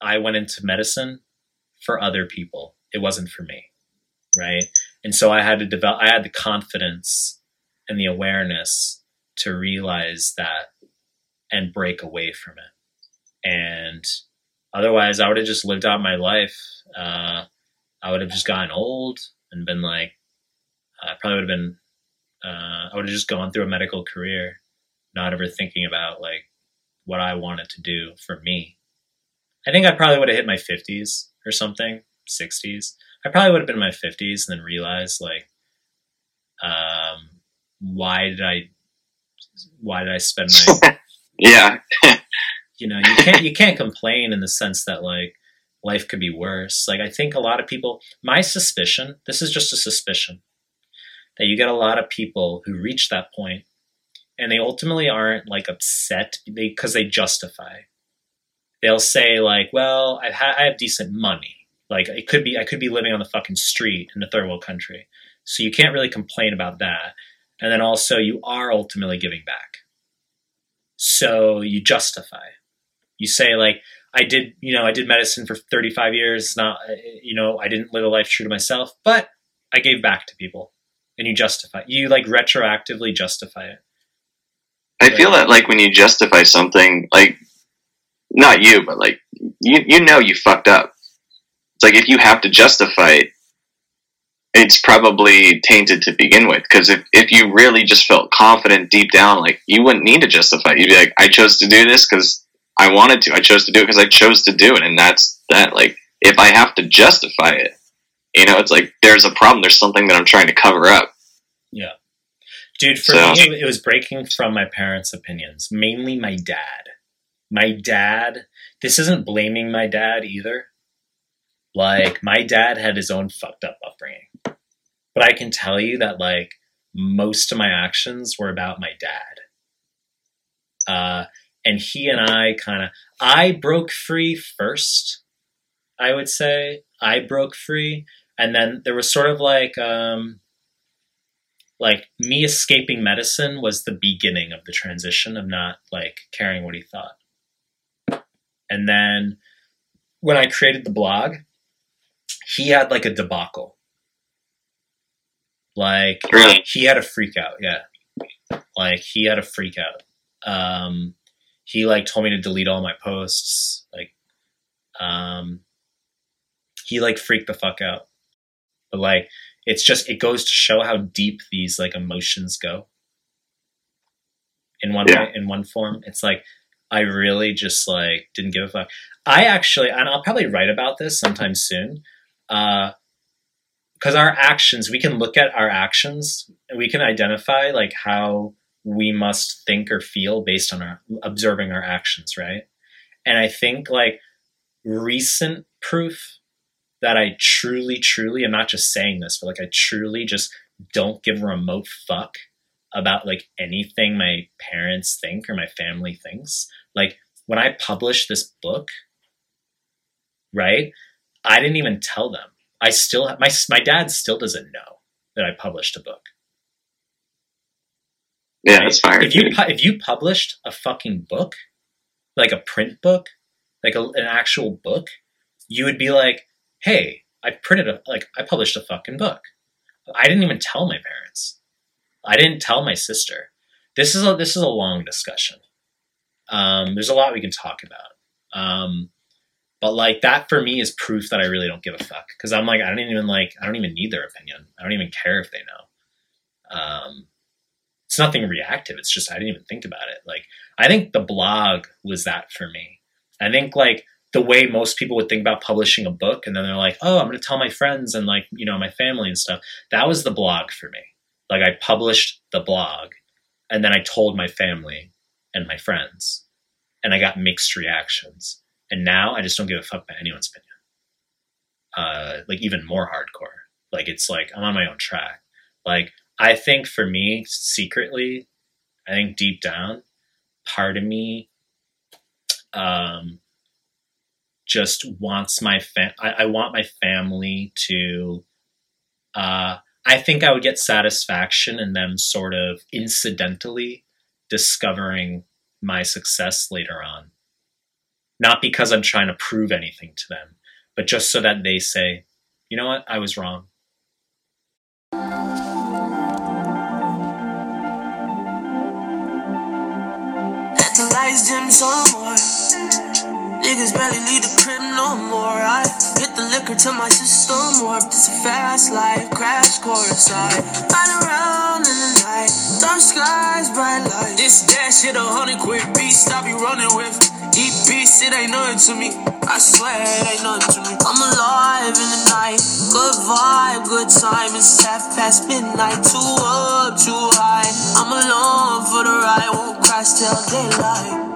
I went into medicine for other people. It wasn't for me, right? And so I had to develop. I had the confidence and the awareness to realize that and break away from it. And otherwise, I would have just lived out my life. Uh, I would have just gotten old and been like, I probably would have been, uh, I would have just gone through a medical career, not ever thinking about like what I wanted to do for me. I think I probably would have hit my 50s or something, 60s. I probably would have been in my 50s and then realized like, um, why did I, why did I spend my, yeah, you know, you can't, you can't complain in the sense that like life could be worse. Like I think a lot of people, my suspicion, this is just a suspicion that you get a lot of people who reach that point and they ultimately aren't like upset because they, they justify. They'll say like, "Well, I've ha- I have decent money. Like it could be I could be living on the fucking street in a third world country, so you can't really complain about that." And then also, you are ultimately giving back, so you justify. You say like, "I did, you know, I did medicine for 35 years. Not, you know, I didn't live a life true to myself, but I gave back to people." And you justify. You like retroactively justify it. I feel that like when you justify something, like not you, but like you you know you fucked up. It's like if you have to justify it, it's probably tainted to begin with. Because if, if you really just felt confident deep down, like you wouldn't need to justify it. You'd be like, I chose to do this because I wanted to. I chose to do it because I chose to do it, and that's that. Like if I have to justify it, you know, it's like there's a problem. There's something that I'm trying to cover up. Yeah. Dude, for so. me, it was breaking from my parents' opinions, mainly my dad. My dad, this isn't blaming my dad either. Like, my dad had his own fucked up upbringing. But I can tell you that, like, most of my actions were about my dad. Uh, and he and I kind of, I broke free first, I would say. I broke free. And then there was sort of like, um, like me escaping medicine was the beginning of the transition of not like caring what he thought. And then when I created the blog, he had like a debacle. Like he had a freak out, yeah. Like he had a freak out. Um, he like told me to delete all my posts. Like, um, he like freaked the fuck out. But like it's just it goes to show how deep these like emotions go in one yeah. way, in one form it's like i really just like didn't give a fuck. I actually and i'll probably write about this sometime soon uh because our actions we can look at our actions and we can identify like how we must think or feel based on our observing our actions right? And i think like recent proof that I truly, truly, I'm not just saying this, but like I truly just don't give a remote fuck about like anything my parents think or my family thinks. Like when I published this book, right? I didn't even tell them. I still my my dad still doesn't know that I published a book. Yeah, that's fine. If you if you published a fucking book, like a print book, like a, an actual book, you would be like, hey, I printed a like I published a fucking book. I didn't even tell my parents. I didn't tell my sister. This is a this is a long discussion. Um, there's a lot we can talk about. Um, but like that for me is proof that I really don't give a fuck because I'm like I don't even like I don't even need their opinion. I don't even care if they know. Um, it's nothing reactive. It's just I didn't even think about it. Like I think the blog was that for me. I think like the way most people would think about publishing a book and then they're like oh i'm going to tell my friends and like you know my family and stuff that was the blog for me like i published the blog and then i told my family and my friends and i got mixed reactions. And now i just don't give a fuck about anyone's opinion. Uh, like even more hardcore. Like it's like i'm on my own track. Like i think for me secretly i think deep down part of me um just wants my fam- I, I want my family to uh, I think I would get satisfaction in them sort of incidentally discovering my success later on. not because I'm trying to prove anything to them, but just so that they say, you know what, I was wrong. The lights dim some more. Niggas barely the crib no more. I hit the liquor to my system warped. It's a fast life, crash course. I ride around in the night, dark skies, bright light. This dash hit a hundred quick beast I be running with. Eat beast, it ain't nothing to me. I swear it ain't nothing to me. I'm alive in the night, good vibe, good time. It's half past midnight, too up, too high. I'm alone for the ride, won't crash till daylight.